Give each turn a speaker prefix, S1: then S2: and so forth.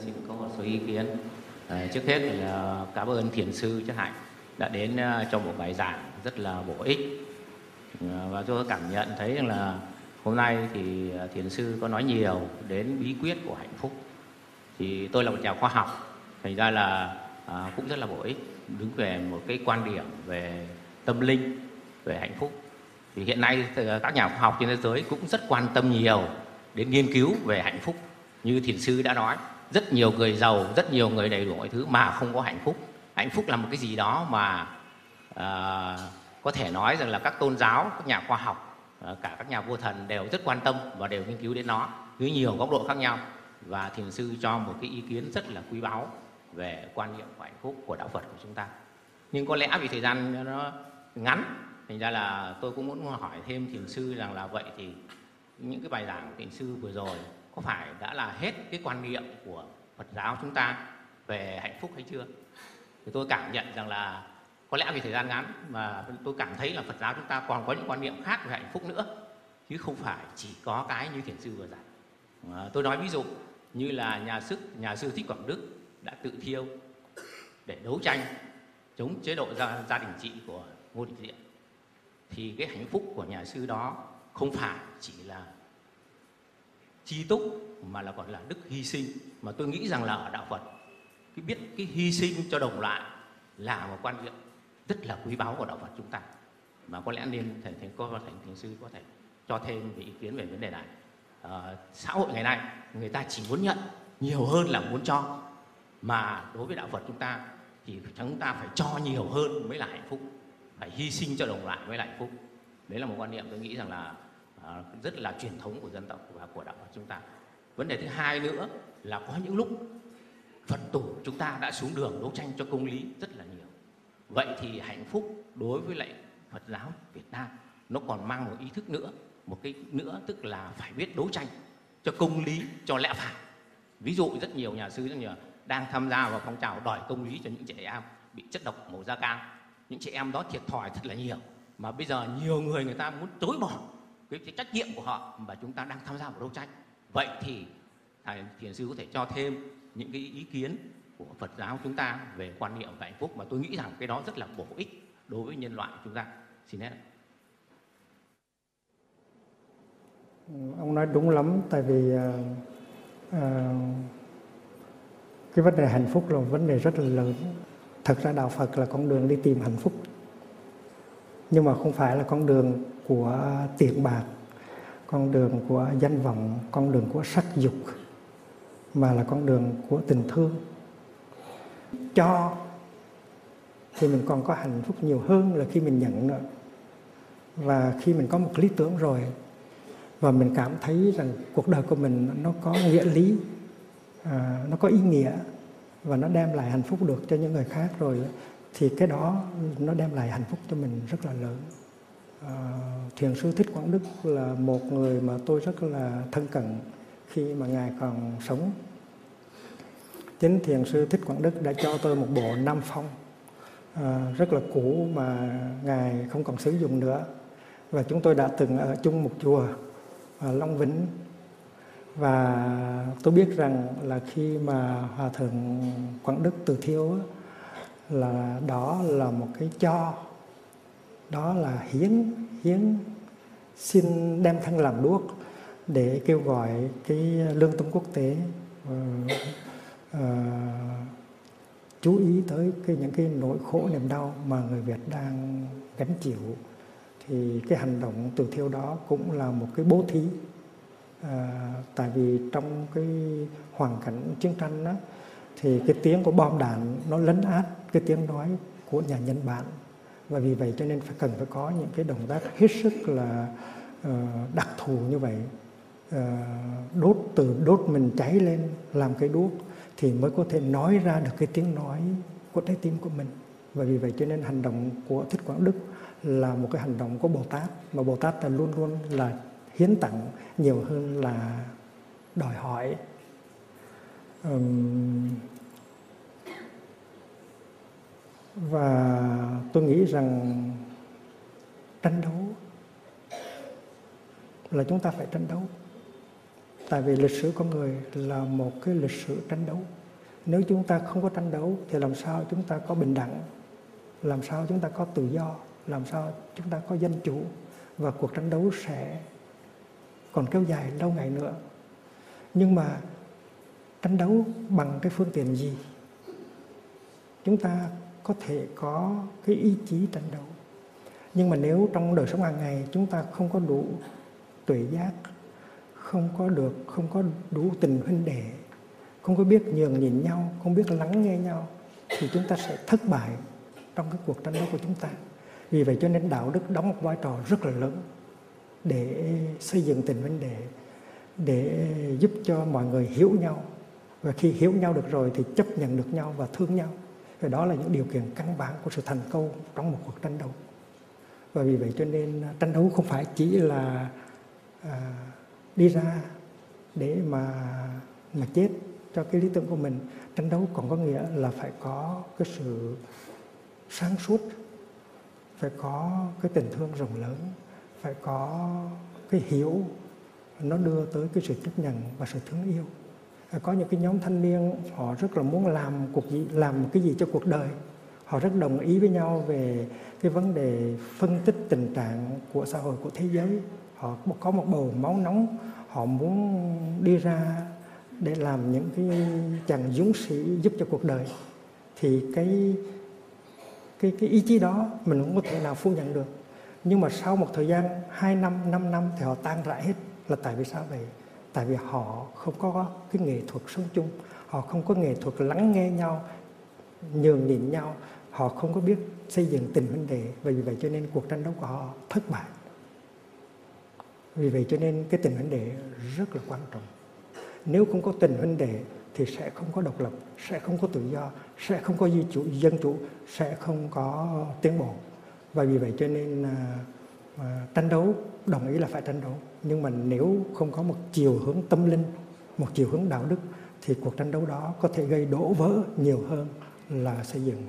S1: xin có một số ý kiến. À, trước hết là cảm ơn thiền sư Chất Hạnh đã đến ờ, trong một bài giảng rất là bổ ích. À, và tôi cảm nhận thấy rằng là hôm nay thì thiền sư có nói nhiều đến bí quyết của hạnh phúc. Thì tôi là một nhà khoa học thành ra là à, cũng rất là bổ ích đứng về một cái quan điểm về tâm linh về hạnh phúc. Thì hiện nay các nhà khoa học trên thế giới cũng rất quan tâm nhiều đến nghiên cứu về hạnh phúc như thiền sư đã nói rất nhiều người giàu rất nhiều người đầy đủ mọi thứ mà không có hạnh phúc. Hạnh phúc là một cái gì đó mà à, có thể nói rằng là các tôn giáo các nhà khoa học ờ, cả các nhà vô thần đều rất quan tâm và đều nghiên cứu đến nó. Dưới nhiều góc độ khác nhau. Và thiền sư cho một cái ý kiến rất là quý báu về quan niệm của hạnh phúc của đạo Phật của chúng ta. Nhưng có lẽ vì thời gian nó ngắn thành ra là tôi cũng muốn hỏi thêm thiền sư rằng là vậy thì những cái bài giảng của thiền sư vừa rồi có phải đã là hết cái quan niệm của Phật giáo chúng ta về hạnh phúc hay chưa? Thì tôi cảm nhận rằng là có lẽ vì thời gian ngắn mà tôi cảm thấy là Phật giáo chúng ta còn có những quan niệm khác về hạnh phúc nữa chứ không phải chỉ có cái như thiền sư vừa giảng. À, tôi nói ví dụ như là nhà sức nhà sư thích quảng đức đã tự thiêu để đấu tranh chống chế độ gia, gia đình trị của ngô đình diệm. Thì cái hạnh phúc của nhà sư đó không phải chỉ là chi túc mà là còn là đức hy sinh. Mà tôi nghĩ rằng là ở đạo Phật cái biết cái hy sinh cho đồng loại là một quan niệm rất là quý báu của đạo Phật chúng ta. Mà có lẽ nên thầy thầy có thành thiền sư có thể cho thêm về ý kiến về vấn đề này. À, xã hội ngày nay người ta chỉ muốn nhận nhiều hơn là muốn cho. Mà đối với đạo Phật chúng ta thì chúng ta phải cho nhiều hơn mới là hạnh phúc. Phải hy sinh cho đồng loại mới là hạnh phúc. Đấy là một quan niệm tôi nghĩ rằng là Ờ, rất là truyền thống của dân tộc và của đạo Phật chúng ta. Vấn đề thứ hai nữa là có những lúc Phật tử chúng ta đã xuống đường đấu tranh cho công lý rất là nhiều. Vậy thì hạnh phúc đối với lại Phật giáo Việt Nam nó còn mang một ý thức nữa, một cái nữa tức là phải biết đấu tranh cho công lý cho lẽ phải. Ví dụ rất nhiều nhà sư rất nhiều đang tham gia vào phong trào đòi công lý cho những trẻ em bị chất độc màu da cam. Những trẻ em đó thiệt thòi thật là nhiều. Mà bây giờ nhiều người người ta muốn chối bỏ cái, cái trách nhiệm của họ và chúng ta đang tham gia vào đấu tranh. Vậy thì thầy thiền sư có thể cho thêm những cái ý kiến của Phật giáo chúng ta về quan niệm về hạnh phúc mà tôi nghĩ rằng cái đó rất là bổ ích đối với nhân loại chúng ta. Xin hết
S2: ông nói đúng lắm tại vì uh, uh, cái vấn đề hạnh phúc là một vấn đề rất là lớn. Thật ra đạo phật là con đường đi tìm hạnh phúc nhưng mà không phải là con đường của tiền bạc con đường của danh vọng con đường của sắc dục mà là con đường của tình thương. Cho thì mình còn có hạnh phúc nhiều hơn là khi mình nhận nữa. Và khi mình có một lý tưởng rồi và mình cảm thấy rằng cuộc đời của mình nó có nghĩa lý à, nó có ý nghĩa và nó đem lại hạnh phúc được cho những người khác rồi thì cái đó nó đem lại hạnh phúc cho mình rất là lớn. À, thiền sư thích quảng đức là một người mà tôi rất là thân cận khi mà ngài còn sống. Chính thiền sư thích quảng đức đã cho tôi một bộ nam phong à, rất là cũ mà ngài không còn sử dụng nữa. Và chúng tôi đã từng ở chung một chùa ở Long Vĩnh. Và tôi biết rằng là khi mà hòa thượng quảng đức từ thiêu là đó là một cái cho. Đó là hiến hiến xin đem thân làm đuốc để kêu gọi cái lương tâm quốc tế uh, uh, chú ý tới cái những cái nỗi khổ niềm đau mà người Việt đang gánh chịu. Thì cái hành động từ thiêu đó cũng là một cái bố thí à, tại vì trong cái hoàn cảnh chiến tranh đó thì cái tiếng của bom đạn nó lấn át cái tiếng nói của nhà nhân bản. Và vì vậy cho nên phải cần phải có những cái động tác hết sức là uh, đặc thù như vậy. Uh, đốt từ đốt mình cháy lên làm cái đuốc thì mới có thể nói ra được cái tiếng nói của trái tim của mình. Và vì vậy cho nên hành động của thích quảng đức là một cái hành động của bồ tát mà bồ tát là luôn luôn là hiến tặng nhiều hơn là đòi hỏi và tôi nghĩ rằng tranh đấu là chúng ta phải tranh đấu. Tại vì lịch sử con người là một cái lịch sử tranh đấu. Nếu chúng ta không có tranh đấu thì làm sao chúng ta có bình đẳng? Làm sao chúng ta có tự do? Làm sao chúng ta có dân chủ? Và cuộc tranh đấu sẽ còn kéo dài lâu ngày nữa. Nhưng mà tranh đấu bằng cái phương tiện gì? Chúng ta có thể có cái ý chí tranh đấu. Nhưng mà nếu trong đời sống hàng ngày chúng ta không có đủ tuệ giác, không có được, không có đủ tình huynh đệ, không có biết nhường nhìn nhau, không biết lắng nghe nhau, thì chúng ta sẽ thất bại trong cái cuộc tranh đấu của chúng ta. Vì vậy cho nên đạo đức đóng một vai trò rất là lớn để xây dựng tình huynh đệ, để giúp cho mọi người hiểu nhau và khi hiểu nhau được rồi thì chấp nhận được nhau và thương nhau. Và đó là những điều kiện căn bản của sự thành công trong một cuộc tranh đấu. Và vì vậy cho nên à, tranh đấu không phải chỉ là à, đi ra để mà mà chết cho cái lý tưởng của mình. Tranh đấu còn có nghĩa là phải có cái sự sáng suốt phải có cái tình thương rộng lớn phải có cái hiểu nó đưa tới cái sự chấp nhận và sự thương yêu có những cái nhóm thanh niên, họ rất là muốn làm cuộc gì, làm cái gì cho cuộc đời. Họ rất đồng ý với nhau về cái vấn đề phân tích tình trạng của xã hội, của thế giới. Họ có một bầu máu nóng, họ muốn đi ra để làm những cái chàng dũng sĩ giúp cho cuộc đời. Thì cái cái cái ý chí đó mình không có thể nào phủ nhận được. Nhưng mà sau một thời gian 2 năm 5 năm thì họ tan rã hết là tại vì sao vậy tại vì họ không có cái nghệ thuật sống chung, họ không có nghệ thuật lắng nghe nhau, nhường nhịn nhau, họ không có biết xây dựng tình huynh đệ. Và vì vậy cho nên cuộc tranh đấu của họ thất bại. Vì vậy cho nên cái tình huynh đệ rất là quan trọng. Nếu không có tình huynh đệ thì sẽ không có độc lập, sẽ không có tự do, sẽ không có di chủ, dân chủ, sẽ không có tiến bộ. Và vì vậy cho nên à, tranh đấu, đồng ý là phải tranh đấu. Nhưng mà nếu không có một chiều hướng tâm linh, một chiều hướng đạo đức, thì cuộc tranh đấu đó có thể gây đổ vỡ nhiều hơn là xây dựng